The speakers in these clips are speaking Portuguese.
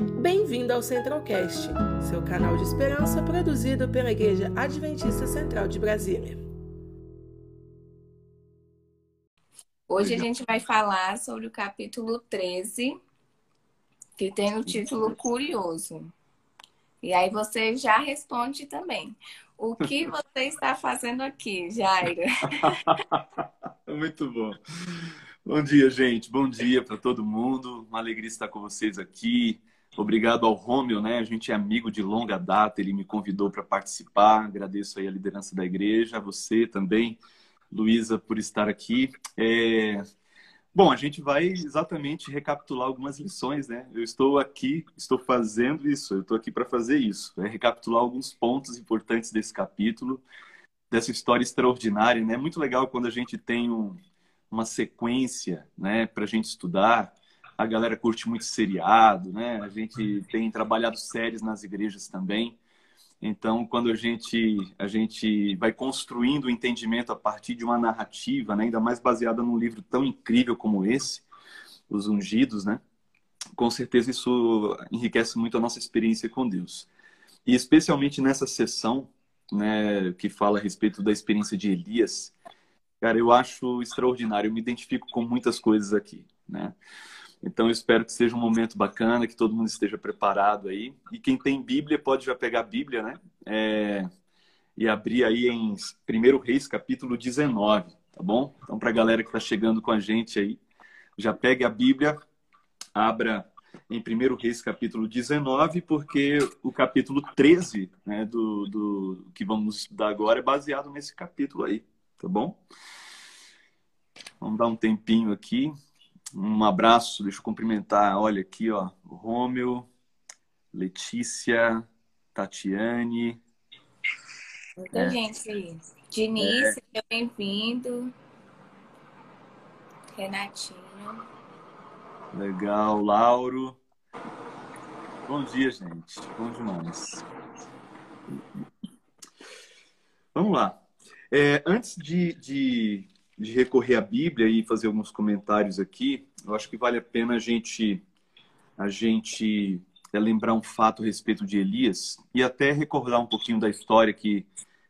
Bem-vindo ao Centralcast, seu canal de esperança produzido pela Igreja Adventista Central de Brasília. Hoje a gente vai falar sobre o capítulo 13, que tem o título Curioso. E aí você já responde também. O que você está fazendo aqui, Jairo? Muito bom. Bom dia, gente. Bom dia para todo mundo. Uma alegria estar com vocês aqui. Obrigado ao Rômio, né? A gente é amigo de longa data, ele me convidou para participar. Agradeço aí a liderança da igreja, a você também, Luísa, por estar aqui. É... Bom, a gente vai exatamente recapitular algumas lições, né? Eu estou aqui, estou fazendo isso, eu estou aqui para fazer isso, é recapitular alguns pontos importantes desse capítulo, dessa história extraordinária, né? É muito legal quando a gente tem um, uma sequência, né, para a gente estudar. A galera curte muito seriado, né? A gente tem trabalhado séries nas igrejas também. Então, quando a gente a gente vai construindo o entendimento a partir de uma narrativa, né, ainda mais baseada num livro tão incrível como esse, Os Ungidos, né? Com certeza isso enriquece muito a nossa experiência com Deus. E especialmente nessa sessão, né, que fala a respeito da experiência de Elias, cara, eu acho extraordinário. Eu me identifico com muitas coisas aqui, né? Então, eu espero que seja um momento bacana, que todo mundo esteja preparado aí. E quem tem Bíblia pode já pegar a Bíblia, né? É... E abrir aí em 1 Reis, capítulo 19, tá bom? Então, para a galera que está chegando com a gente aí, já pegue a Bíblia, abra em 1 Reis, capítulo 19, porque o capítulo 13, né, do, do que vamos estudar agora, é baseado nesse capítulo aí, tá bom? Vamos dar um tempinho aqui. Um abraço, deixa eu cumprimentar. Olha aqui, ó, Rômeo, Letícia, Tatiane. Muita é. gente aí. Diniz, é. seja bem-vindo. Renatinho. Legal, Lauro. Bom dia, gente. Bom demais. Vamos lá. É, antes de, de de recorrer à Bíblia e fazer alguns comentários aqui, eu acho que vale a pena a gente a gente é, lembrar um fato a respeito de Elias e até recordar um pouquinho da história que,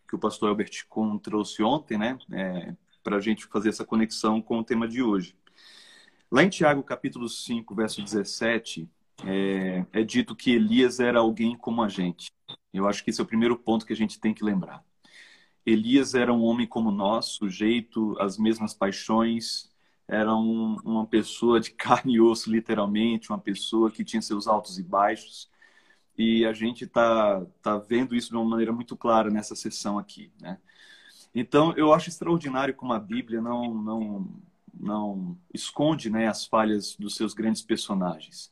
que o pastor Albert Kuhn trouxe ontem, né? É, para a gente fazer essa conexão com o tema de hoje. Lá em Tiago, capítulo 5, verso 17, é, é dito que Elias era alguém como a gente. Eu acho que esse é o primeiro ponto que a gente tem que lembrar. Elias era um homem como nós, sujeito às mesmas paixões, era um, uma pessoa de carne e osso, literalmente, uma pessoa que tinha seus altos e baixos. E a gente está tá vendo isso de uma maneira muito clara nessa sessão aqui. Né? Então, eu acho extraordinário como a Bíblia não, não, não esconde né, as falhas dos seus grandes personagens.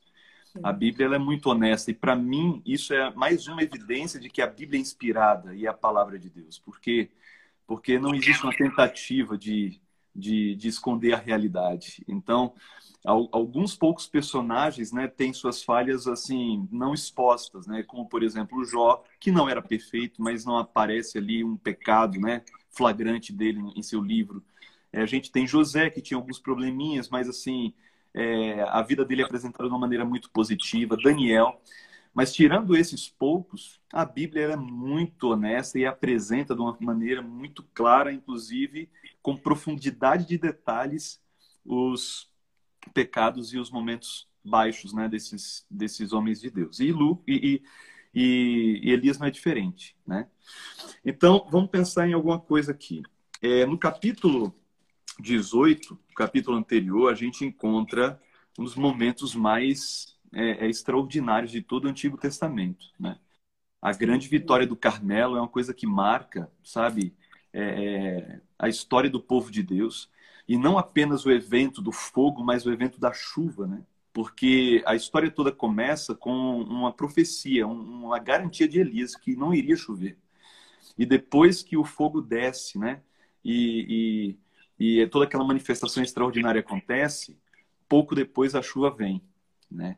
A Bíblia é muito honesta e para mim isso é mais uma evidência de que a Bíblia é inspirada e é a palavra de Deus. Por quê? Porque não existe uma tentativa de, de, de esconder a realidade. Então, alguns poucos personagens né, têm suas falhas assim não expostas, né? como por exemplo o Jó, que não era perfeito, mas não aparece ali um pecado né, flagrante dele em seu livro. É, a gente tem José, que tinha alguns probleminhas, mas assim é, a vida dele é apresentada de uma maneira muito positiva, Daniel. Mas tirando esses poucos, a Bíblia é muito honesta e apresenta de uma maneira muito clara, inclusive com profundidade de detalhes, os pecados e os momentos baixos né, desses, desses homens de Deus. E, Lu, e, e, e Elias não é diferente. Né? Então, vamos pensar em alguma coisa aqui. É, no capítulo 18, capítulo anterior, a gente encontra um dos momentos mais é, é, extraordinários de todo o Antigo Testamento. Né? A grande vitória do Carmelo é uma coisa que marca, sabe, é, é, a história do povo de Deus. E não apenas o evento do fogo, mas o evento da chuva, né? Porque a história toda começa com uma profecia, uma garantia de Elias que não iria chover. E depois que o fogo desce, né? E, e e toda aquela manifestação extraordinária acontece, pouco depois a chuva vem, né?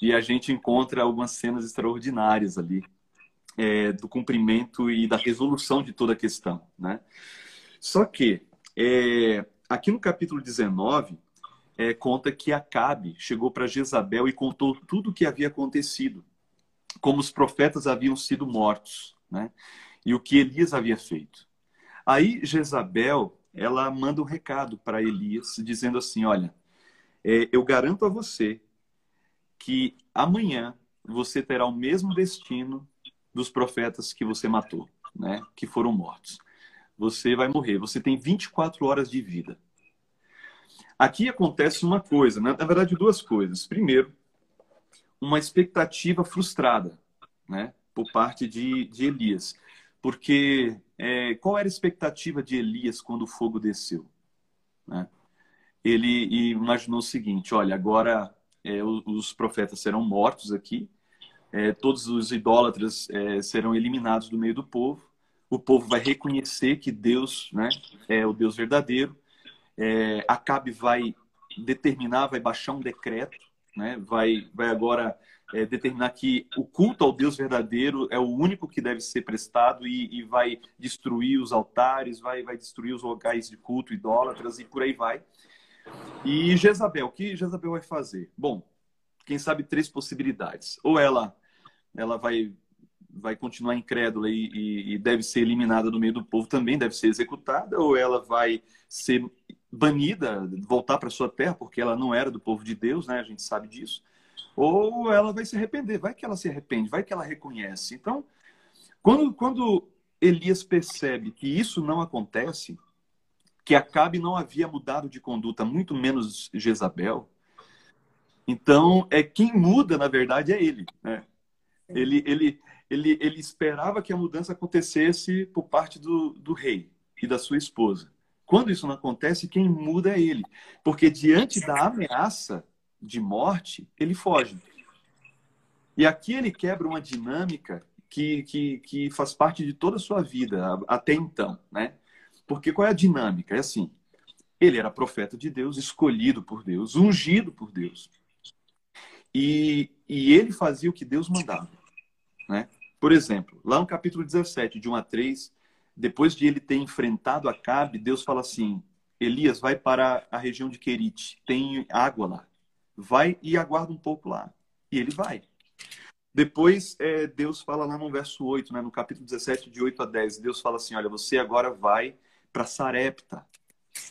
E a gente encontra algumas cenas extraordinárias ali é, do cumprimento e da resolução de toda a questão, né? Só que é, aqui no capítulo 19 é, conta que Acabe chegou para Jezabel e contou tudo o que havia acontecido, como os profetas haviam sido mortos, né? E o que Elias havia feito. Aí Jezabel, ela manda um recado para Elias, dizendo assim: Olha, é, eu garanto a você que amanhã você terá o mesmo destino dos profetas que você matou, né? Que foram mortos. Você vai morrer. Você tem 24 horas de vida. Aqui acontece uma coisa, né? na verdade, duas coisas. Primeiro, uma expectativa frustrada, né? Por parte de, de Elias. Porque é, qual era a expectativa de Elias quando o fogo desceu? Né? Ele imaginou o seguinte: olha, agora é, os profetas serão mortos aqui, é, todos os idólatras é, serão eliminados do meio do povo, o povo vai reconhecer que Deus né, é o Deus verdadeiro, é, Acabe vai determinar, vai baixar um decreto, né, vai, vai agora é, determinar que o culto ao Deus verdadeiro é o único que deve ser prestado e, e vai destruir os altares, vai, vai destruir os locais de culto idólatras e por aí vai. E Jezabel, o que Jezabel vai fazer? Bom, quem sabe três possibilidades. Ou ela, ela vai, vai continuar incrédula e, e, e deve ser eliminada do meio do povo também, deve ser executada, ou ela vai ser banida, voltar para sua terra, porque ela não era do povo de Deus, né? A gente sabe disso. Ou ela vai se arrepender, vai que ela se arrepende, vai que ela reconhece. Então, quando, quando Elias percebe que isso não acontece, que Acabe não havia mudado de conduta, muito menos Jezabel. Então, é quem muda, na verdade, é ele. Né? Ele, ele, ele, ele esperava que a mudança acontecesse por parte do, do rei e da sua esposa. Quando isso não acontece, quem muda é ele. Porque diante da ameaça de morte, ele foge. E aqui ele quebra uma dinâmica que, que, que faz parte de toda a sua vida até então, né? Porque qual é a dinâmica? É assim: ele era profeta de Deus, escolhido por Deus, ungido por Deus. E, e ele fazia o que Deus mandava. Né? Por exemplo, lá no capítulo 17, de 1 a 3, depois de ele ter enfrentado Acabe, Deus fala assim: Elias, vai para a região de Querite, tem água lá. Vai e aguarda um pouco lá. E ele vai. Depois, é, Deus fala lá no verso 8, né, no capítulo 17, de 8 a 10, Deus fala assim: Olha, você agora vai para Sarepta,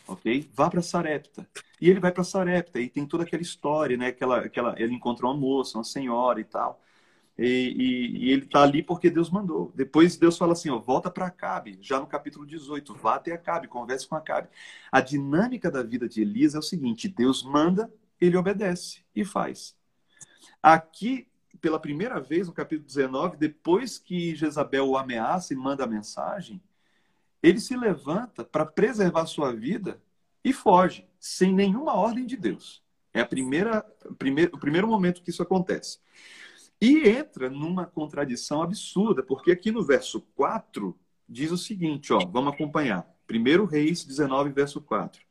ok? Vá para Sarepta. E ele vai para Sarepta e tem toda aquela história, né? Aquela, aquela, ele encontrou uma moça, uma senhora e tal. E, e, e ele está ali porque Deus mandou. Depois Deus fala assim, ó, volta para Acabe, já no capítulo 18, vá até Acabe, converse com Acabe. A dinâmica da vida de Elias é o seguinte, Deus manda, ele obedece e faz. Aqui, pela primeira vez, no capítulo 19, depois que Jezabel o ameaça e manda a mensagem, ele se levanta para preservar sua vida e foge, sem nenhuma ordem de Deus. É a primeira, primeiro, o primeiro momento que isso acontece. E entra numa contradição absurda, porque aqui no verso 4 diz o seguinte, ó, vamos acompanhar. 1 Reis 19, verso 4.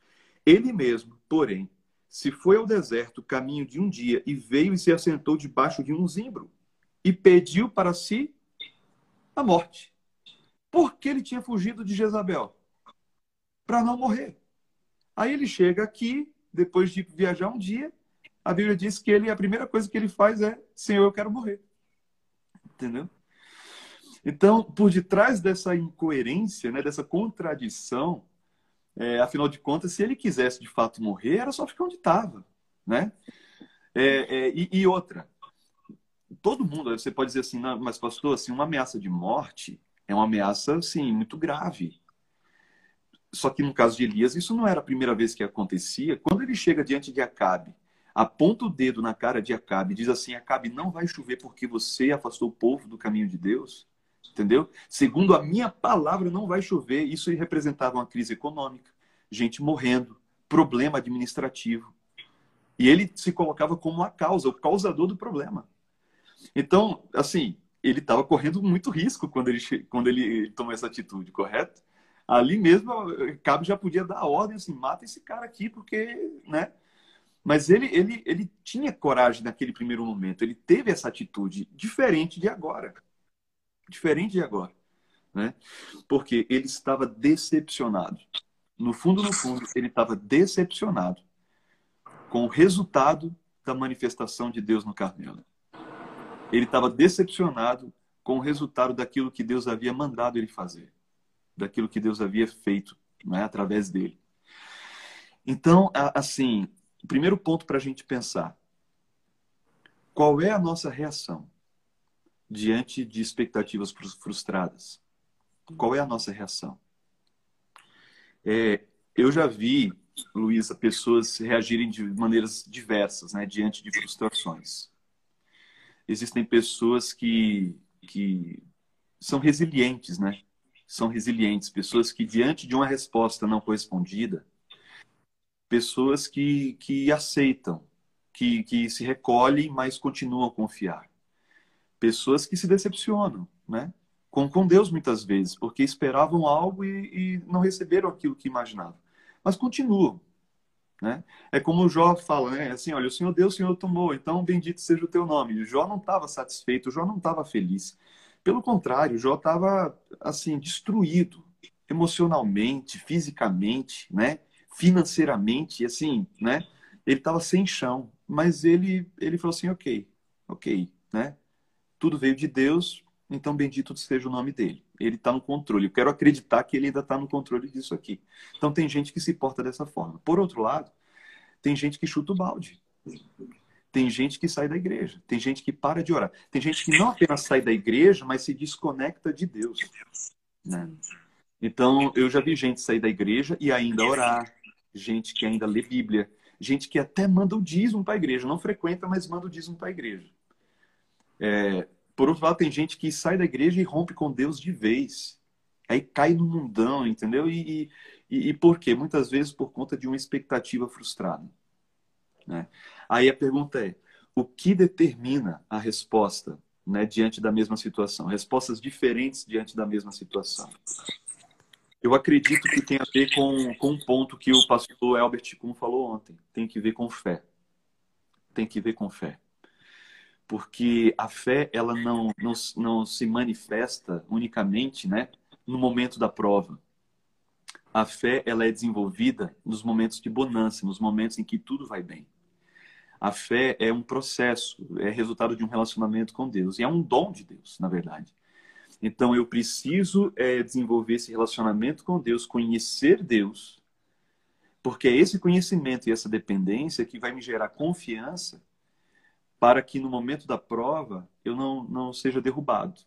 Ele mesmo, porém, se foi ao deserto caminho de um dia e veio e se assentou debaixo de um zimbro e pediu para si a morte. Por que ele tinha fugido de Jezabel? Para não morrer. Aí ele chega aqui, depois de viajar um dia, a Bíblia diz que ele a primeira coisa que ele faz é: Senhor, eu quero morrer. Entendeu? Então, por detrás dessa incoerência, né, dessa contradição, é, afinal de contas, se ele quisesse de fato morrer, era só ficar onde estava, né? É, é, e, e, outra, todo mundo, você pode dizer assim, mas pastor, assim, uma ameaça de morte é uma ameaça, sim, muito grave. Só que no caso de Elias, isso não era a primeira vez que acontecia. Quando ele chega diante de Acabe, aponta o dedo na cara de Acabe diz assim: Acabe, não vai chover porque você afastou o povo do caminho de Deus. Entendeu? Segundo a minha palavra, não vai chover. Isso representava uma crise econômica, gente morrendo, problema administrativo. E ele se colocava como a causa, o causador do problema. Então, assim, ele estava correndo muito risco quando ele, quando ele tomou essa atitude, correto? Ali mesmo, Cabo já podia dar ordem assim, mata esse cara aqui, porque, né? Mas ele, ele, ele tinha coragem naquele primeiro momento, ele teve essa atitude diferente de agora. Diferente de agora, né? Porque ele estava decepcionado. No fundo, no fundo, ele estava decepcionado com o resultado da manifestação de Deus no Carmelo. Ele estava decepcionado com o resultado daquilo que Deus havia mandado ele fazer, daquilo que Deus havia feito né, através dele. Então, assim, o primeiro ponto para a gente pensar: qual é a nossa reação diante de expectativas frustradas? Qual é a nossa reação? É, eu já vi, Luísa, pessoas reagirem de maneiras diversas né, diante de frustrações. Existem pessoas que, que são resilientes, né? São resilientes, pessoas que, diante de uma resposta não correspondida, pessoas que, que aceitam, que, que se recolhem, mas continuam a confiar. Pessoas que se decepcionam, né? Com, com Deus muitas vezes, porque esperavam algo e, e não receberam aquilo que imaginavam. Mas continuam, né? É como o Jó fala, né? Assim, olha, o Senhor deu, o Senhor tomou, então bendito seja o teu nome. Jó não estava satisfeito, Jó não estava feliz. Pelo contrário, Jó estava, assim, destruído emocionalmente, fisicamente, né? financeiramente, assim, né? Ele estava sem chão, mas ele ele falou assim, ok, ok, né? Tudo veio de Deus, então bendito seja o nome dele. Ele está no controle. Eu quero acreditar que ele ainda está no controle disso aqui. Então tem gente que se porta dessa forma. Por outro lado, tem gente que chuta o balde. Tem gente que sai da igreja. Tem gente que para de orar. Tem gente que não apenas sai da igreja, mas se desconecta de Deus. Né? Então, eu já vi gente sair da igreja e ainda orar, gente que ainda lê Bíblia, gente que até manda o dízimo para a igreja, não frequenta, mas manda o dízimo para a igreja. É, por outro lado, tem gente que sai da igreja e rompe com Deus de vez. Aí cai no mundão, entendeu? E, e, e por quê? Muitas vezes por conta de uma expectativa frustrada. Né? Aí a pergunta é: o que determina a resposta né, diante da mesma situação? Respostas diferentes diante da mesma situação. Eu acredito que tem a ver com, com um ponto que o pastor Albert Kuhn falou ontem. Tem que ver com fé. Tem que ver com fé. Porque a fé, ela não, não, não se manifesta unicamente né, no momento da prova. A fé, ela é desenvolvida nos momentos de bonança, nos momentos em que tudo vai bem. A fé é um processo, é resultado de um relacionamento com Deus. E é um dom de Deus, na verdade. Então eu preciso é, desenvolver esse relacionamento com Deus, conhecer Deus, porque é esse conhecimento e essa dependência que vai me gerar confiança para que no momento da prova eu não, não seja derrubado.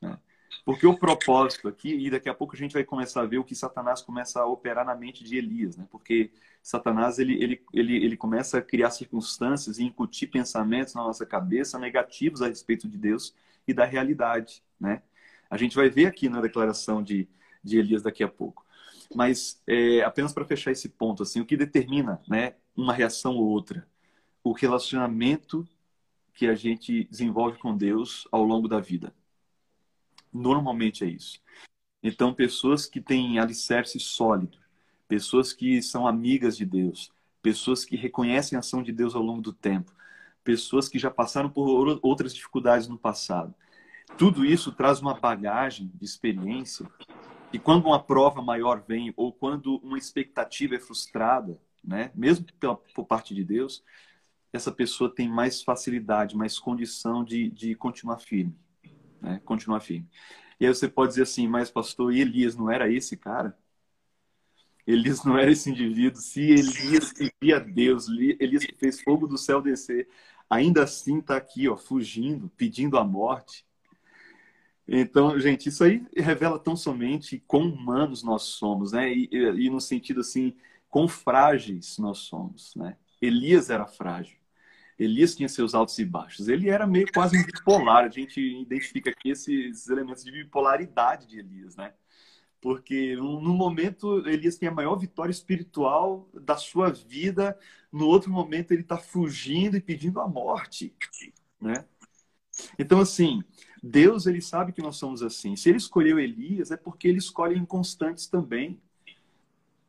Né? Porque o propósito aqui, e daqui a pouco a gente vai começar a ver o que Satanás começa a operar na mente de Elias, né? porque Satanás ele, ele, ele, ele começa a criar circunstâncias e incutir pensamentos na nossa cabeça negativos a respeito de Deus e da realidade. Né? A gente vai ver aqui na declaração de, de Elias daqui a pouco. Mas é, apenas para fechar esse ponto, assim, o que determina né, uma reação ou outra? O relacionamento que a gente desenvolve com Deus ao longo da vida. Normalmente é isso. Então, pessoas que têm alicerce sólido, pessoas que são amigas de Deus, pessoas que reconhecem a ação de Deus ao longo do tempo, pessoas que já passaram por outras dificuldades no passado, tudo isso traz uma bagagem de experiência e quando uma prova maior vem ou quando uma expectativa é frustrada, né, mesmo pela, por parte de Deus, essa pessoa tem mais facilidade, mais condição de, de continuar firme, né, continuar firme. E aí você pode dizer assim, mas pastor, Elias não era esse cara? Elias não era esse indivíduo. Se Elias via Deus, Elias fez fogo do céu descer, ainda assim está aqui, ó, fugindo, pedindo a morte. Então, gente, isso aí revela tão somente quão humanos nós somos, né? E, e, no sentido assim, quão frágeis nós somos, né? Elias era frágil. Elias tinha seus altos e baixos. Ele era meio quase bipolar. A gente identifica aqui esses elementos de bipolaridade de Elias, né? Porque no momento Elias tem a maior vitória espiritual da sua vida, no outro momento ele está fugindo e pedindo a morte, né? Então, assim, Deus, ele sabe que nós somos assim. Se ele escolheu Elias, é porque ele escolhe inconstantes também.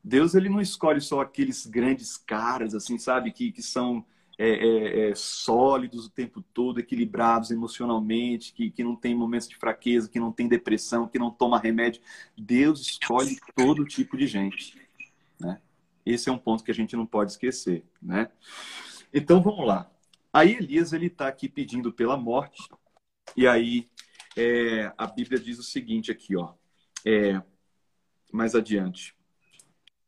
Deus, ele não escolhe só aqueles grandes caras, assim, sabe, que, que são é, é, é, sólidos o tempo todo, equilibrados emocionalmente, que, que não tem momentos de fraqueza, que não tem depressão, que não toma remédio. Deus escolhe todo tipo de gente, né? Esse é um ponto que a gente não pode esquecer, né? Então vamos lá. Aí Elias ele está aqui pedindo pela morte e aí é, a Bíblia diz o seguinte aqui, ó, é, mais adiante.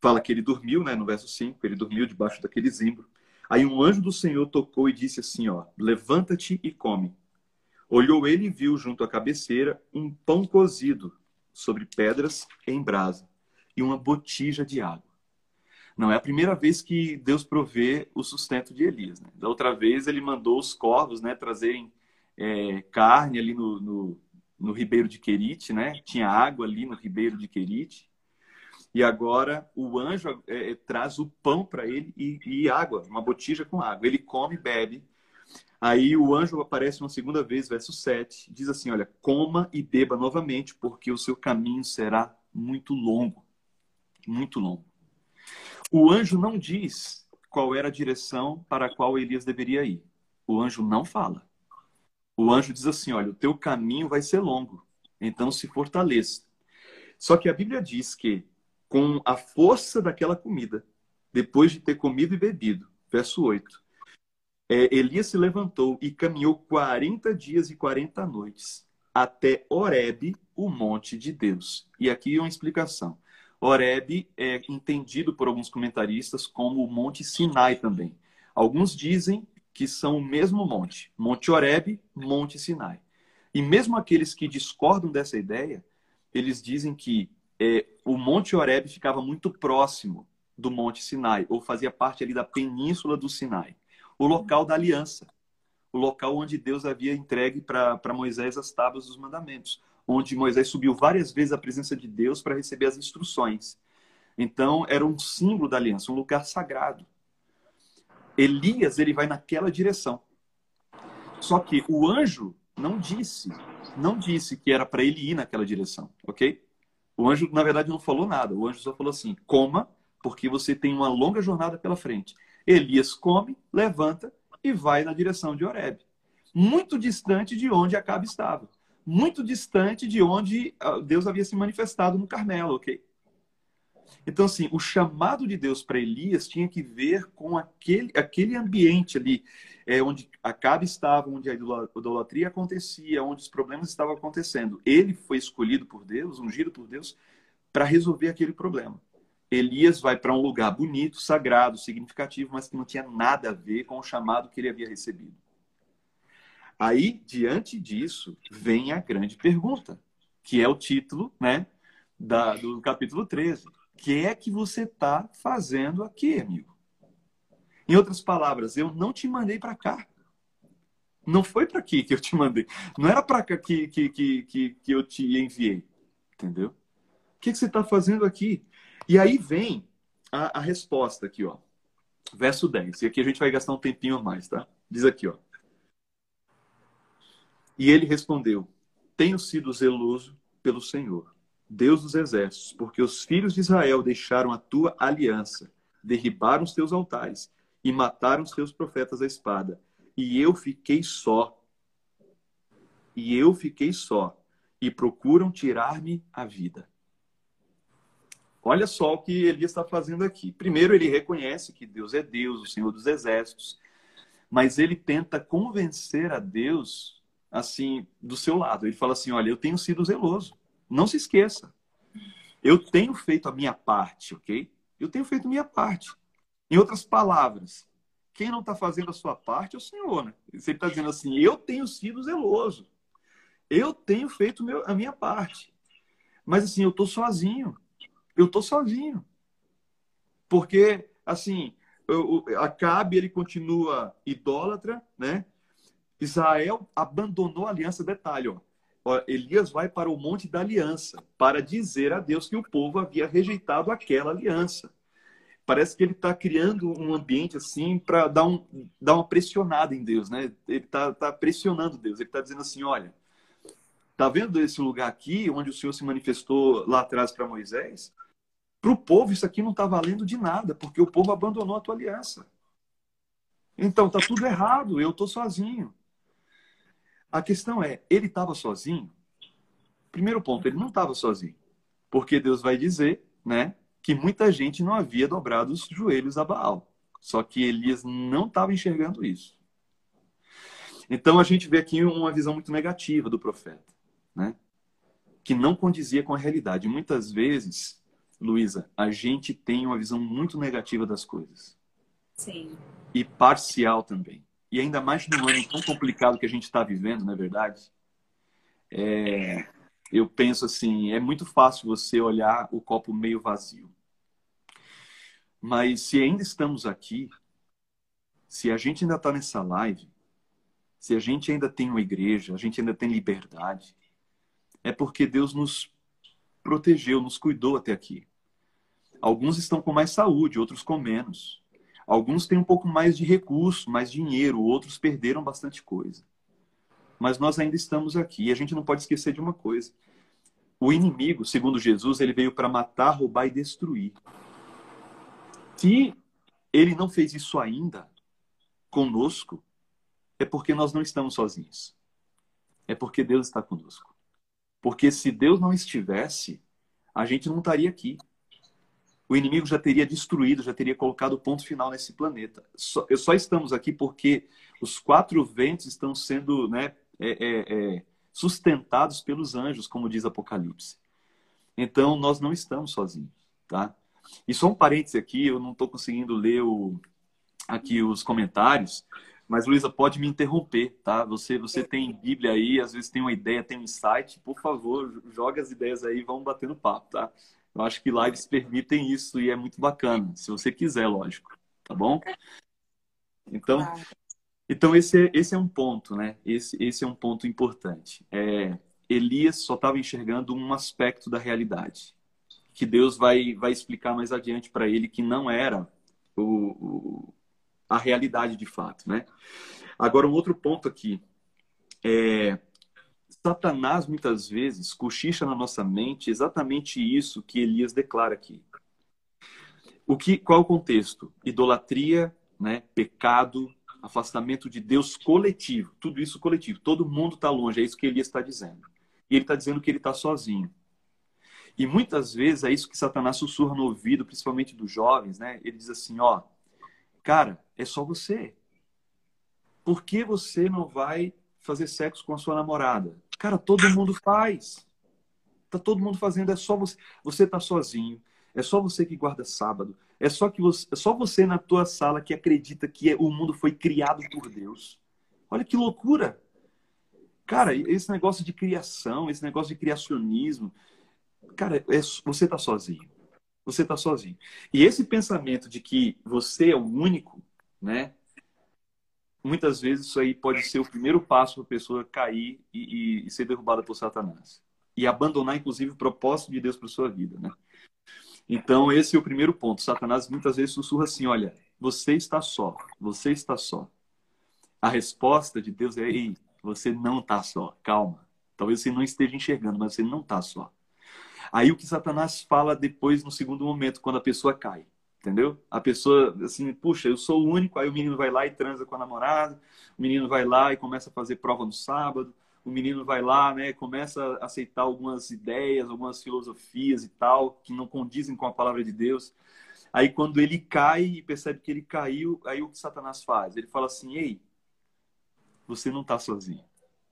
Fala que ele dormiu, né, no verso 5, ele dormiu debaixo daquele zimbro. Aí um anjo do Senhor tocou e disse assim, ó, levanta-te e come. Olhou ele e viu junto à cabeceira um pão cozido sobre pedras em brasa e uma botija de água. Não é a primeira vez que Deus provê o sustento de Elias. Né? Da outra vez ele mandou os corvos né, trazerem é, carne ali no, no, no, ribeiro de Querite, né? Tinha água ali no ribeiro de Querite. E agora o anjo é, é traz o pão para ele e, e, água, uma botija com água. Ele come, bebe. Aí o anjo aparece uma segunda vez, verso 7, diz assim: Olha, coma e beba novamente, porque o seu caminho será muito longo. Muito longo. O anjo não diz qual era a direção para a qual Elias deveria ir. O anjo não fala. O anjo diz assim: olha, o teu caminho vai ser longo, então se fortaleça. Só que a Bíblia diz que, com a força daquela comida, depois de ter comido e bebido, verso 8, é, Elias se levantou e caminhou 40 dias e 40 noites até Oreb, o monte de Deus. E aqui uma explicação. Oreb é entendido por alguns comentaristas como o Monte Sinai também. Alguns dizem que são o mesmo monte, Monte Oreb, Monte Sinai. E mesmo aqueles que discordam dessa ideia, eles dizem que é, o Monte Oreb ficava muito próximo do Monte Sinai, ou fazia parte ali da península do Sinai, o local da aliança, o local onde Deus havia entregue para Moisés as tábuas dos mandamentos, onde Moisés subiu várias vezes à presença de Deus para receber as instruções. Então, era um símbolo da aliança, um lugar sagrado. Elias ele vai naquela direção. Só que o anjo não disse, não disse que era para ele ir naquela direção, ok? O anjo na verdade não falou nada. O anjo só falou assim: coma, porque você tem uma longa jornada pela frente. Elias come, levanta e vai na direção de Oreb, muito distante de onde Acabe estava, muito distante de onde ah, Deus havia se manifestado no Carmelo, ok? Então, assim, o chamado de Deus para Elias tinha que ver com aquele, aquele ambiente ali, é, onde Acabe estava, onde a idolatria acontecia, onde os problemas estavam acontecendo. Ele foi escolhido por Deus, ungido por Deus, para resolver aquele problema. Elias vai para um lugar bonito, sagrado, significativo, mas que não tinha nada a ver com o chamado que ele havia recebido. Aí, diante disso, vem a grande pergunta, que é o título né, da, do capítulo 13 que é que você está fazendo aqui, amigo? Em outras palavras, eu não te mandei para cá. Não foi para aqui que eu te mandei. Não era para cá que, que, que, que, eu te enviei. Entendeu? O que, que você está fazendo aqui? E aí vem a, a resposta aqui, ó. Verso 10. E aqui a gente vai gastar um tempinho a mais, tá? Diz aqui, ó. E ele respondeu: Tenho sido zeloso pelo Senhor Deus dos exércitos, porque os filhos de Israel deixaram a tua aliança, derribaram os teus altares e mataram os teus profetas à espada. E eu fiquei só. E eu fiquei só. E procuram tirar-me a vida. Olha só o que Elias está fazendo aqui. Primeiro, ele reconhece que Deus é Deus, o Senhor dos exércitos, mas ele tenta convencer a Deus assim do seu lado. Ele fala assim: Olha, eu tenho sido zeloso. Não se esqueça. Eu tenho feito a minha parte, ok? Eu tenho feito a minha parte. Em outras palavras, quem não está fazendo a sua parte é o Senhor, né? Você está dizendo assim: eu tenho sido zeloso. Eu tenho feito a minha parte. Mas assim, eu estou sozinho. Eu estou sozinho. Porque, assim, eu, Acabe, ele continua idólatra, né? Israel abandonou a aliança. Detalhe, ó. Elias vai para o Monte da Aliança para dizer a Deus que o povo havia rejeitado aquela aliança. Parece que ele está criando um ambiente assim para dar, um, dar uma pressionada em Deus, né? Ele está tá pressionando Deus. Ele está dizendo assim: olha, tá vendo esse lugar aqui onde o Senhor se manifestou lá atrás para Moisés? Para o povo isso aqui não está valendo de nada, porque o povo abandonou a tua aliança. Então tá tudo errado. Eu estou sozinho. A questão é, ele estava sozinho? Primeiro ponto, ele não estava sozinho. Porque Deus vai dizer, né, que muita gente não havia dobrado os joelhos a Baal. Só que Elias não estava enxergando isso. Então a gente vê aqui uma visão muito negativa do profeta, né? Que não condizia com a realidade. Muitas vezes, Luísa, a gente tem uma visão muito negativa das coisas. Sim. E parcial também. E ainda mais num ano tão complicado que a gente está vivendo, não é verdade? É, eu penso assim, é muito fácil você olhar o copo meio vazio. Mas se ainda estamos aqui, se a gente ainda está nessa live, se a gente ainda tem uma igreja, a gente ainda tem liberdade, é porque Deus nos protegeu, nos cuidou até aqui. Alguns estão com mais saúde, outros com menos. Alguns têm um pouco mais de recurso, mais dinheiro, outros perderam bastante coisa. Mas nós ainda estamos aqui e a gente não pode esquecer de uma coisa. O inimigo, segundo Jesus, ele veio para matar, roubar e destruir. Se ele não fez isso ainda conosco, é porque nós não estamos sozinhos. É porque Deus está conosco. Porque se Deus não estivesse, a gente não estaria aqui. O inimigo já teria destruído, já teria colocado o ponto final nesse planeta. Só, só estamos aqui porque os quatro ventos estão sendo né, é, é, é, sustentados pelos anjos, como diz Apocalipse. Então, nós não estamos sozinhos, tá? E só um parêntese aqui, eu não estou conseguindo ler o, aqui os comentários, mas, Luísa, pode me interromper, tá? Você, você tem Bíblia aí, às vezes tem uma ideia, tem um insight. Por favor, joga as ideias aí e vamos batendo papo, tá? Eu acho que lives permitem isso e é muito bacana, se você quiser, lógico. Tá bom? Então, então esse, é, esse é um ponto, né? Esse, esse é um ponto importante. É, Elias só estava enxergando um aspecto da realidade, que Deus vai, vai explicar mais adiante para ele que não era o, o a realidade de fato, né? Agora, um outro ponto aqui. É, Satanás, muitas vezes, cochicha na nossa mente exatamente isso que Elias declara aqui. O que, qual o contexto? Idolatria, né? pecado, afastamento de Deus coletivo. Tudo isso coletivo. Todo mundo está longe. É isso que Elias está dizendo. E ele está dizendo que ele está sozinho. E muitas vezes é isso que Satanás sussurra no ouvido, principalmente dos jovens, né? Ele diz assim, ó, Cara, é só você. Por que você não vai fazer sexo com a sua namorada? Cara, todo mundo faz. Tá todo mundo fazendo, é só você. Você tá sozinho. É só você que guarda sábado. É só que você, é só você na tua sala que acredita que é, o mundo foi criado por Deus. Olha que loucura. Cara, esse negócio de criação, esse negócio de criacionismo, cara, é, você tá sozinho você está sozinho. E esse pensamento de que você é o único, né? Muitas vezes isso aí pode ser o primeiro passo para a pessoa cair e, e, e, ser derrubada por Satanás. E abandonar, inclusive, o propósito de Deus para sua vida, né? Então, esse é o primeiro ponto. Satanás muitas vezes sussurra assim: olha, você está só, você está só. A resposta de Deus é: ei, você não está só, calma. Talvez você não esteja enxergando, mas você não está só. Aí o que Satanás fala depois, no segundo momento, quando a pessoa cai. Entendeu? A pessoa, assim, puxa, eu sou o único, aí o menino vai lá e transa com a namorada, o menino vai lá e começa a fazer prova no sábado, o menino vai lá, né, começa a aceitar algumas ideias, algumas filosofias e tal, que não condizem com a palavra de Deus. Aí quando ele cai e percebe que ele caiu, aí o que Satanás faz? Ele fala assim: "Ei, você não está sozinho.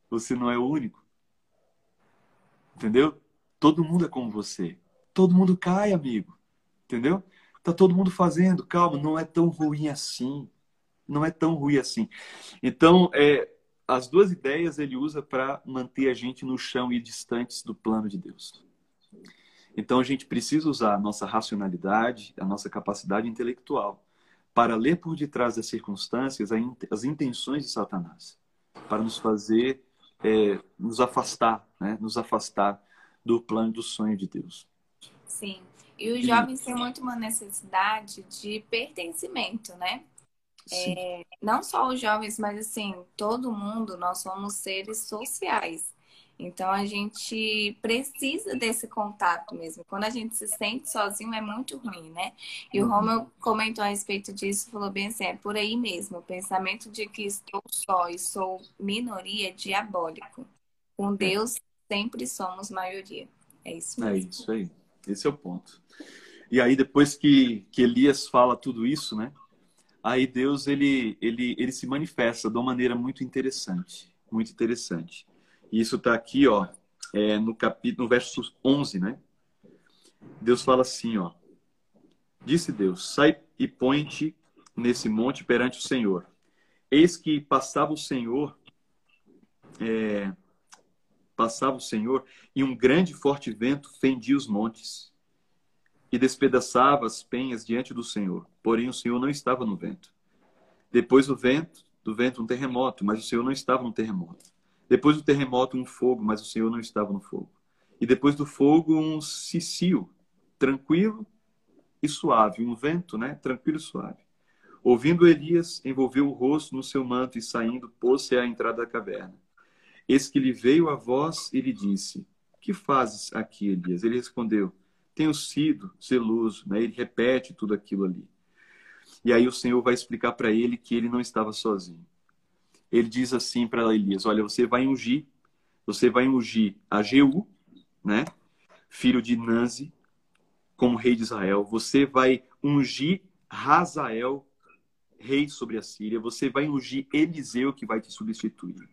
Você não é o único." Entendeu? Todo mundo é como você. Todo mundo cai, amigo. Entendeu? Tá todo mundo fazendo. Calma, não é tão ruim assim. Não é tão ruim assim. Então, é, as duas ideias ele usa para manter a gente no chão e distantes do plano de Deus. Então, a gente precisa usar a nossa racionalidade, a nossa capacidade intelectual para ler por detrás das circunstâncias as intenções de Satanás, para nos fazer é, nos afastar, né? nos afastar do plano do sonho de Deus. Sim. E os jovens têm muito uma necessidade de pertencimento, né? É, não só os jovens, mas assim, todo mundo, nós somos seres sociais. Então a gente precisa desse contato mesmo. Quando a gente se sente sozinho é muito ruim, né? E o uhum. Romeu comentou a respeito disso, falou bem assim, é por aí mesmo. O pensamento de que estou só e sou minoria é diabólico. Com é. Deus sempre somos maioria. É isso é mesmo. É isso aí. Esse é o ponto. E aí depois que, que Elias fala tudo isso, né? Aí Deus ele, ele, ele se manifesta de uma maneira muito interessante, muito interessante. E isso está aqui, ó, é, no capítulo, no verso 11, né? Deus fala assim, ó. Disse Deus: Sai e põe-te nesse monte perante o Senhor. Eis que passava o Senhor, é, passava o Senhor, e um grande e forte vento fendia os montes e despedaçava as penhas diante do Senhor. Porém, o Senhor não estava no vento. Depois do vento, do vento um terremoto, mas o Senhor não estava no terremoto. Depois do terremoto um fogo, mas o Senhor não estava no fogo. E depois do fogo um cicio, tranquilo e suave, um vento, né, tranquilo e suave. Ouvindo Elias, envolveu o rosto no seu manto e saindo, pôs-se à entrada da caverna. Eis que lhe veio a voz e lhe disse: Que fazes aqui, Elias? Ele respondeu: Tenho sido zeloso. Né? Ele repete tudo aquilo ali. E aí o Senhor vai explicar para ele que ele não estava sozinho. Ele diz assim para Elias: Olha, você vai ungir, você vai ungir a Jeú, né? filho de Nanzi, como rei de Israel. Você vai ungir Razael, rei sobre a Síria. Você vai ungir Eliseu, que vai te substituir.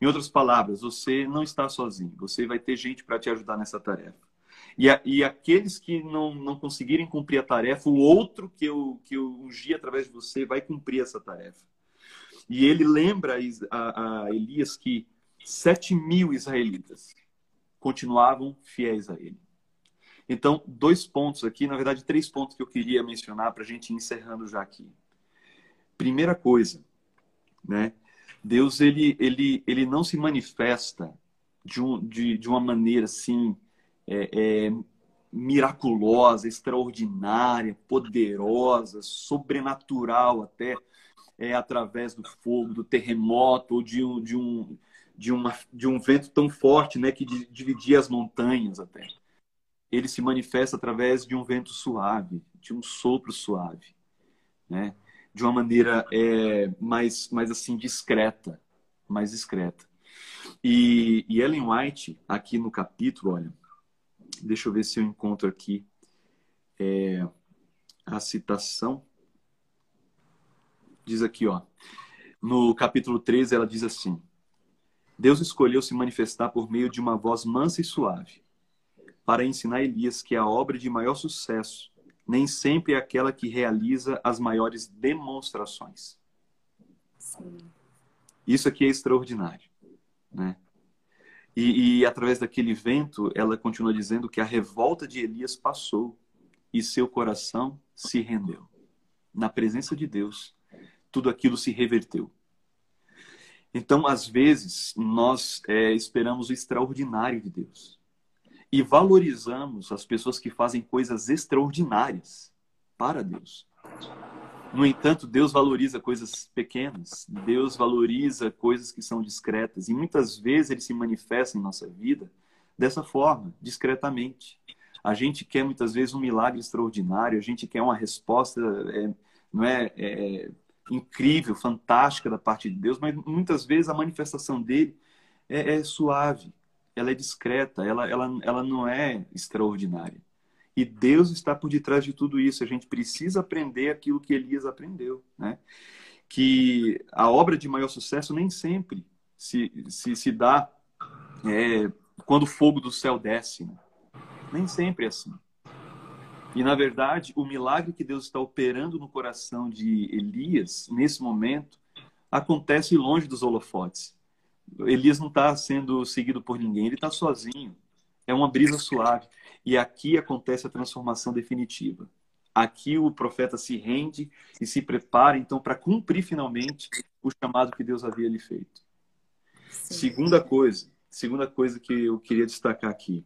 Em outras palavras, você não está sozinho. Você vai ter gente para te ajudar nessa tarefa. E, a, e aqueles que não, não conseguirem cumprir a tarefa, o outro que eu, que eu ungi através de você vai cumprir essa tarefa. E ele lembra a, a Elias que sete mil israelitas continuavam fiéis a ele. Então, dois pontos aqui, na verdade, três pontos que eu queria mencionar para a gente ir encerrando já aqui. Primeira coisa, né? Deus ele, ele, ele não se manifesta de, um, de, de uma maneira assim é, é, miraculosa, extraordinária, poderosa, sobrenatural até, é, através do fogo, do terremoto ou de um, de um, de uma, de um vento tão forte né, que dividia as montanhas até. Ele se manifesta através de um vento suave, de um sopro suave. Né? De uma maneira é, mais, mais assim discreta, mais discreta. E, e Ellen White, aqui no capítulo, olha, deixa eu ver se eu encontro aqui é, a citação. Diz aqui, ó, no capítulo 13, ela diz assim: Deus escolheu se manifestar por meio de uma voz mansa e suave, para ensinar Elias que a obra de maior sucesso nem sempre é aquela que realiza as maiores demonstrações. Sim. Isso aqui é extraordinário, né? E, e, através daquele vento, ela continua dizendo que a revolta de Elias passou e seu coração se rendeu. Na presença de Deus, tudo aquilo se reverteu. Então, às vezes, nós é, esperamos o extraordinário de Deus e valorizamos as pessoas que fazem coisas extraordinárias para Deus. No entanto, Deus valoriza coisas pequenas, Deus valoriza coisas que são discretas, e muitas vezes ele se manifesta em nossa vida dessa forma, discretamente. A gente quer muitas vezes um milagre extraordinário, a gente quer uma resposta, é, não é, é, incrível, fantástica da parte de Deus, mas muitas vezes a manifestação dele é, é suave, ela é discreta, ela, ela, ela não é extraordinária. E Deus está por detrás de tudo isso. A gente precisa aprender aquilo que Elias aprendeu, né? Que a obra de maior sucesso nem sempre se, se, se dá é, quando o fogo do céu desce. Né? Nem sempre é assim. E, na verdade, o milagre que Deus está operando no coração de Elias, nesse momento, acontece longe dos holofotes. Elias não está sendo seguido por ninguém, ele está sozinho. É uma brisa suave. E aqui acontece a transformação definitiva. Aqui o profeta se rende e se prepara, então, para cumprir finalmente o chamado que Deus havia lhe feito. Sim. Segunda coisa, segunda coisa que eu queria destacar aqui.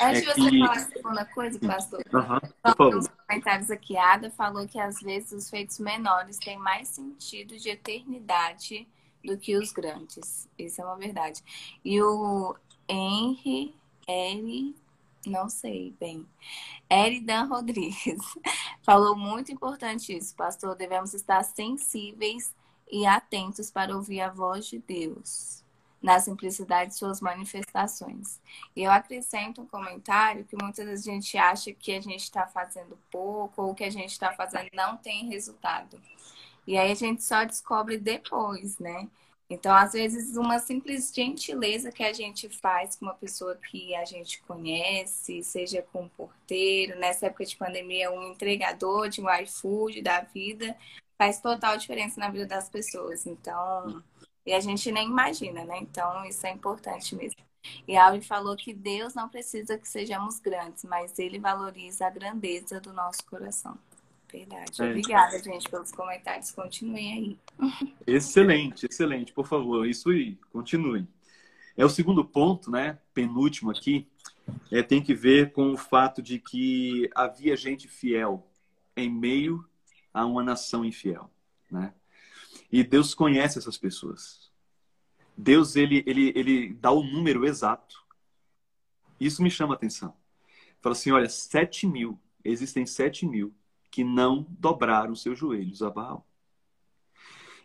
Antes é de você que... falar a segunda coisa, pastor, uhum, nos comentários aqui, a Ada falou que às vezes os feitos menores têm mais sentido de eternidade do que os grandes. Isso é uma verdade. E o Henry L. Não sei bem. Eridan Rodrigues falou muito importante isso, pastor. Devemos estar sensíveis e atentos para ouvir a voz de Deus. na simplicidade de suas manifestações. E eu acrescento um comentário que muitas vezes a gente acha que a gente está fazendo pouco ou que a gente está fazendo não tem resultado. E aí a gente só descobre depois, né? Então, às vezes, uma simples gentileza que a gente faz com uma pessoa que a gente conhece, seja com um porteiro, nessa época de pandemia, um entregador de um iFood da vida, faz total diferença na vida das pessoas. Então, e a gente nem imagina, né? Então, isso é importante mesmo. E a falou que Deus não precisa que sejamos grandes, mas Ele valoriza a grandeza do nosso coração. Verdade. É. Obrigada, gente, pelos comentários. Continuem aí. Excelente, excelente. Por favor, isso aí. Continuem. É o segundo ponto, né? Penúltimo aqui. É, tem que ver com o fato de que havia gente fiel em meio a uma nação infiel, né? E Deus conhece essas pessoas. Deus, ele, ele, ele dá o número exato. Isso me chama a atenção. Fala assim, olha, sete mil, existem sete mil que não dobraram seus joelhos a Baal.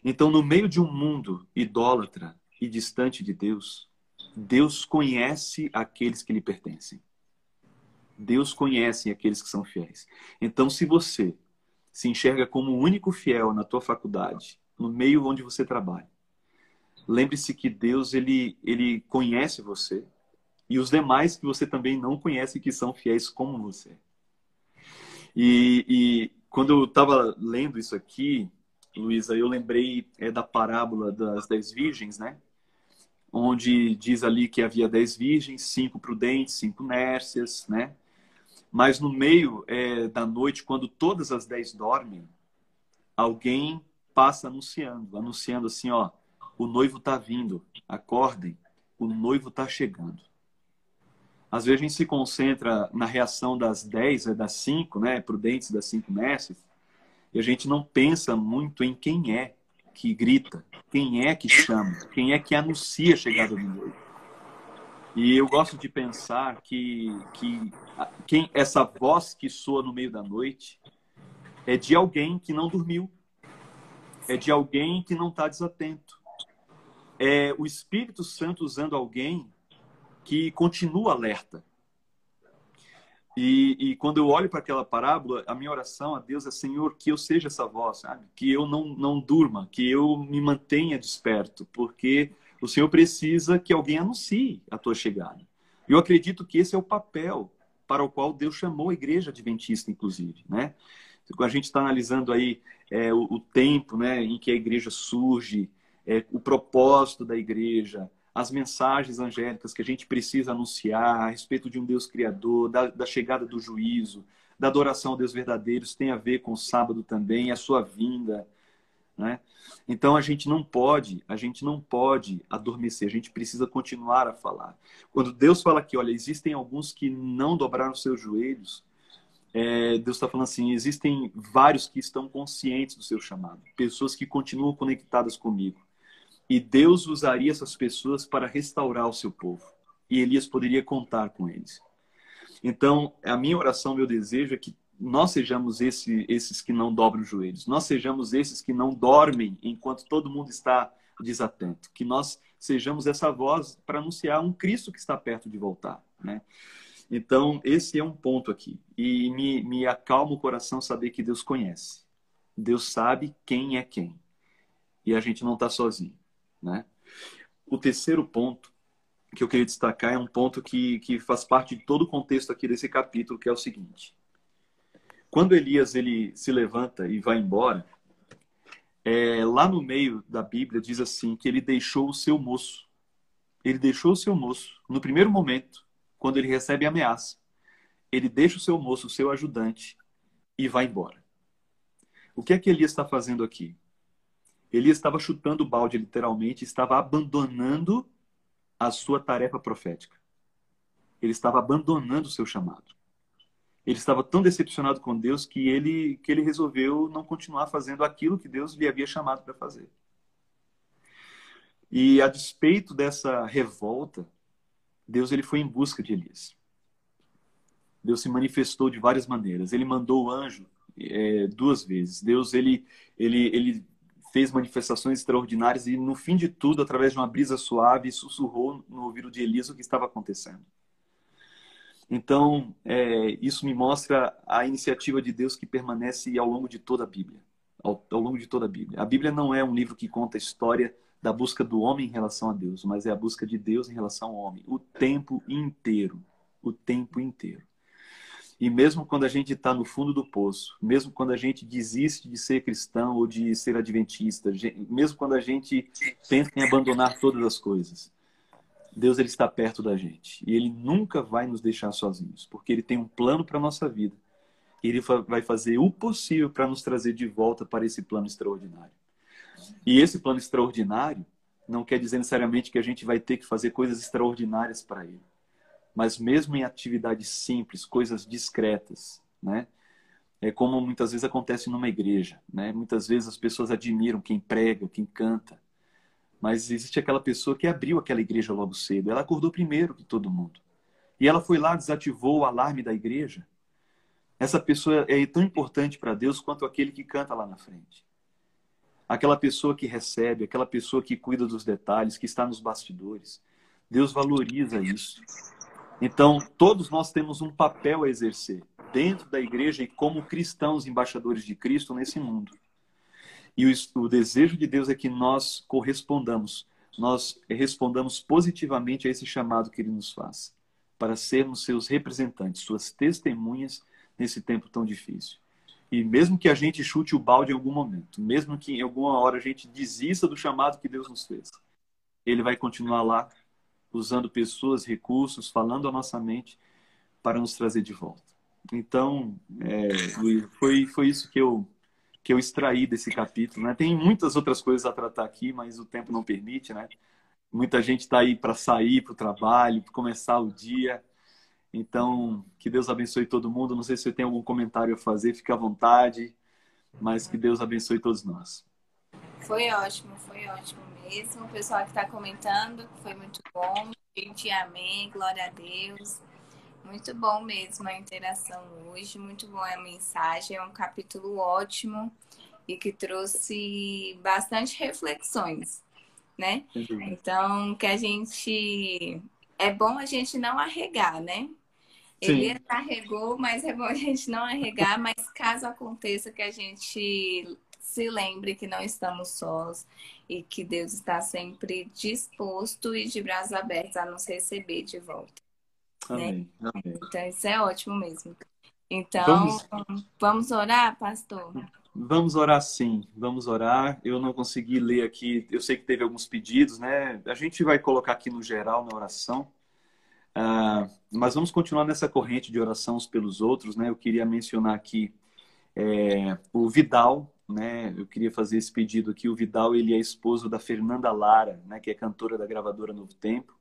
Então, no meio de um mundo idólatra e distante de Deus, Deus conhece aqueles que lhe pertencem. Deus conhece aqueles que são fiéis. Então, se você se enxerga como o único fiel na tua faculdade, no meio onde você trabalha, lembre-se que Deus ele ele conhece você e os demais que você também não conhece que são fiéis como você. E, e quando eu estava lendo isso aqui, Luísa, eu lembrei é, da parábola das dez virgens, né? Onde diz ali que havia dez virgens, cinco prudentes, cinco nércias, né? Mas no meio é, da noite, quando todas as dez dormem, alguém passa anunciando, anunciando assim, ó, o noivo está vindo, acordem, o noivo está chegando. Às vezes a gente se concentra na reação das 10, né, das 5, né, prudentes das 5 mestres, e a gente não pensa muito em quem é que grita, quem é que chama, quem é que anuncia a chegada do noivo. E eu gosto de pensar que, que quem, essa voz que soa no meio da noite é de alguém que não dormiu, é de alguém que não está desatento. É o Espírito Santo usando alguém que continua alerta. E, e quando eu olho para aquela parábola, a minha oração a Deus é: Senhor, que eu seja essa voz, sabe? Que eu não, não durma, que eu me mantenha desperto, porque o Senhor precisa que alguém anuncie a tua chegada. Eu acredito que esse é o papel para o qual Deus chamou a igreja adventista, inclusive, né? A gente está analisando aí é, o, o, tempo né, em que a igreja surge, é, o propósito da igreja, as mensagens angélicas que a gente precisa anunciar a respeito de um Deus criador, da, da chegada do juízo, da adoração ao Deus verdadeiro, isso tem a ver com o sábado também, a sua vinda. Né? Então a gente não pode, a gente não pode adormecer, a gente precisa continuar a falar. Quando Deus fala que, olha, existem alguns que não dobraram seus joelhos, é, Deus está falando assim: existem vários que estão conscientes do seu chamado, pessoas que continuam conectadas comigo. E Deus usaria essas pessoas para restaurar o seu povo. E Elias poderia contar com eles. Então, a minha oração, meu desejo é que nós sejamos esse, esses que não dobram os joelhos. Nós sejamos esses que não dormem enquanto todo mundo está desatento. Que nós sejamos essa voz para anunciar um Cristo que está perto de voltar. Né? Então, esse é um ponto aqui. E me, me acalma o coração saber que Deus conhece. Deus sabe quem é quem. E a gente não está sozinho. Né? O terceiro ponto que eu queria destacar é um ponto que, que faz parte de todo o contexto aqui desse capítulo, que é o seguinte. Quando Elias ele se levanta e vai embora, é, lá no meio da Bíblia diz assim que ele deixou o seu moço. Ele deixou o seu moço no primeiro momento, quando ele recebe a ameaça. Ele deixa o seu moço, o seu ajudante, e vai embora. O que é que Elias está fazendo aqui? Elias estava chutando o balde, literalmente, estava abandonando a sua tarefa profética. Ele estava abandonando o seu chamado. Ele estava tão decepcionado com Deus que ele, que ele resolveu não continuar fazendo aquilo que Deus lhe havia chamado para fazer. E a despeito dessa revolta, Deus ele foi em busca de Elias. Deus se manifestou de várias maneiras. Ele mandou o anjo é, duas vezes. Deus ele, ele, ele fez manifestações extraordinárias e, no fim de tudo, através de uma brisa suave, sussurrou no ouvido de Elias o que estava acontecendo. Então, é, isso me mostra a iniciativa de Deus que permanece ao longo de toda a Bíblia. Ao, ao, longo de toda a Bíblia. A Bíblia não é um livro que conta a história da busca do homem em relação a Deus, mas é a busca de Deus em relação ao homem, o tempo inteiro. O tempo inteiro. E mesmo quando a gente está no fundo do poço, mesmo quando a gente desiste de ser cristão ou de ser adventista, mesmo quando a gente pensa em abandonar todas as coisas, Deus ele está perto da gente e ele nunca vai nos deixar sozinhos, porque ele tem um plano para nossa vida. E ele vai fazer o possível para nos trazer de volta para esse plano extraordinário. E esse plano extraordinário não quer dizer necessariamente que a gente vai ter que fazer coisas extraordinárias para ele. Mas mesmo em atividades simples, coisas discretas, né? É como muitas vezes acontece numa igreja, né? Muitas vezes as pessoas admiram quem prega, quem canta, mas existe aquela pessoa que abriu aquela igreja logo cedo. Ela acordou primeiro que todo mundo. E ela foi lá, desativou o alarme da igreja. Essa pessoa é tão importante para Deus quanto aquele que canta lá na frente. Aquela pessoa que recebe, aquela pessoa que cuida dos detalhes, que está nos bastidores. Deus valoriza isso. Então, todos nós temos um papel a exercer dentro da igreja e como cristãos embaixadores de Cristo nesse mundo. E o, o desejo de Deus é que nós correspondamos, nós respondamos positivamente a esse chamado que Ele nos faz, para sermos seus representantes, suas testemunhas nesse tempo tão difícil. E mesmo que a gente chute o balde em algum momento, mesmo que em alguma hora a gente desista do chamado que Deus nos fez, Ele vai continuar lá, usando pessoas, recursos, falando a nossa mente para nos trazer de volta. Então, é, foi, foi isso que eu que eu extraí desse capítulo. Né? Tem muitas outras coisas a tratar aqui, mas o tempo não permite. Né? Muita gente está aí para sair para o trabalho, para começar o dia. Então, que Deus abençoe todo mundo. Não sei se você tem algum comentário a fazer, fique à vontade, mas que Deus abençoe todos nós. Foi ótimo, foi ótimo mesmo. O pessoal que está comentando, foi muito bom. Gente, amém, glória a Deus. Muito bom mesmo a interação hoje, muito bom a mensagem, é um capítulo ótimo e que trouxe bastante reflexões, né? Então, que a gente é bom a gente não arregar, né? Ele arregou, mas é bom a gente não arregar, mas caso aconteça que a gente se lembre que não estamos sós e que Deus está sempre disposto e de braços abertos a nos receber de volta. Amém. Né? Amém. Então, isso é ótimo mesmo. Então, vamos... vamos orar, pastor? Vamos orar sim, vamos orar. Eu não consegui ler aqui, eu sei que teve alguns pedidos, né? A gente vai colocar aqui no geral na oração. Uh, mas vamos continuar nessa corrente de oração uns pelos outros, né? Eu queria mencionar aqui é, o Vidal, né? Eu queria fazer esse pedido aqui. O Vidal, ele é esposo da Fernanda Lara, né? Que é cantora da gravadora Novo Tempo.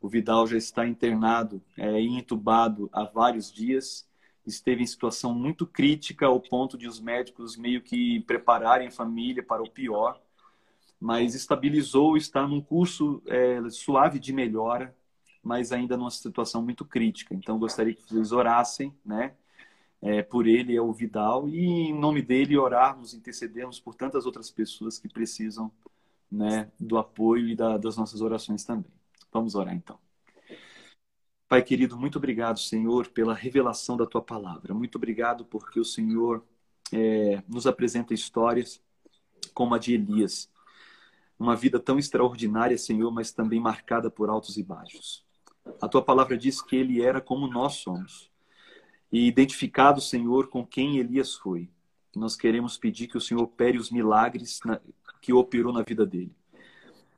O Vidal já está internado é, e entubado há vários dias. Esteve em situação muito crítica, ao ponto de os médicos meio que prepararem a família para o pior. Mas estabilizou, está num curso é, suave de melhora, mas ainda numa situação muito crítica. Então, gostaria que vocês orassem, né? É, por ele é o Vidal e em nome dele orarmos, intercedermos por tantas outras pessoas que precisam né, do apoio e da, das nossas orações também. Vamos orar então. Pai querido, muito obrigado, Senhor, pela revelação da tua palavra. Muito obrigado porque o Senhor é, nos apresenta histórias como a de Elias. Uma vida tão extraordinária, Senhor, mas também marcada por altos e baixos. A tua palavra diz que ele era como nós somos. E identificado, Senhor, com quem Elias foi. Nós queremos pedir que o Senhor opere os milagres que operou na vida dele.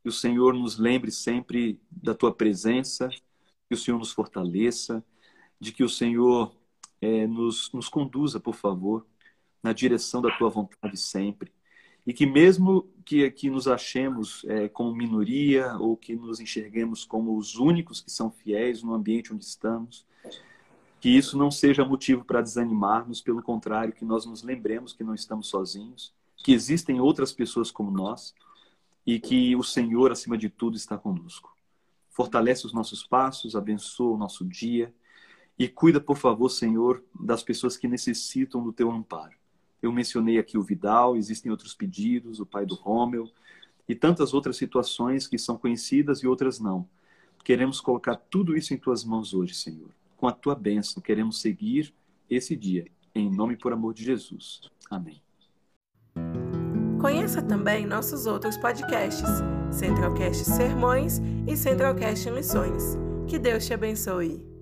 Que o Senhor nos lembre sempre da tua presença, que o Senhor nos fortaleça, de que o Senhor é, nos, nos conduza, por favor, na direção da tua vontade sempre. E que mesmo que, que nos achemos é, como minoria ou que nos enxerguemos como os únicos que são fiéis no ambiente onde estamos, que isso não seja motivo para desanimarmos, pelo contrário, que nós nos lembremos que não estamos sozinhos, que existem outras pessoas como nós e que o Senhor, acima de tudo, está conosco. Fortalece os nossos passos, abençoa o nosso dia e cuida, por favor, Senhor, das pessoas que necessitam do teu amparo. Eu mencionei aqui o Vidal, existem outros pedidos, o pai do Rômel e tantas outras situações que são conhecidas e outras não. Queremos colocar tudo isso em tuas mãos hoje, Senhor. Com a tua bênção, queremos seguir esse dia. Em nome e por amor de Jesus. Amém. Conheça também nossos outros podcasts, Centralcast Sermões e Centralcast Missões. Que Deus te abençoe.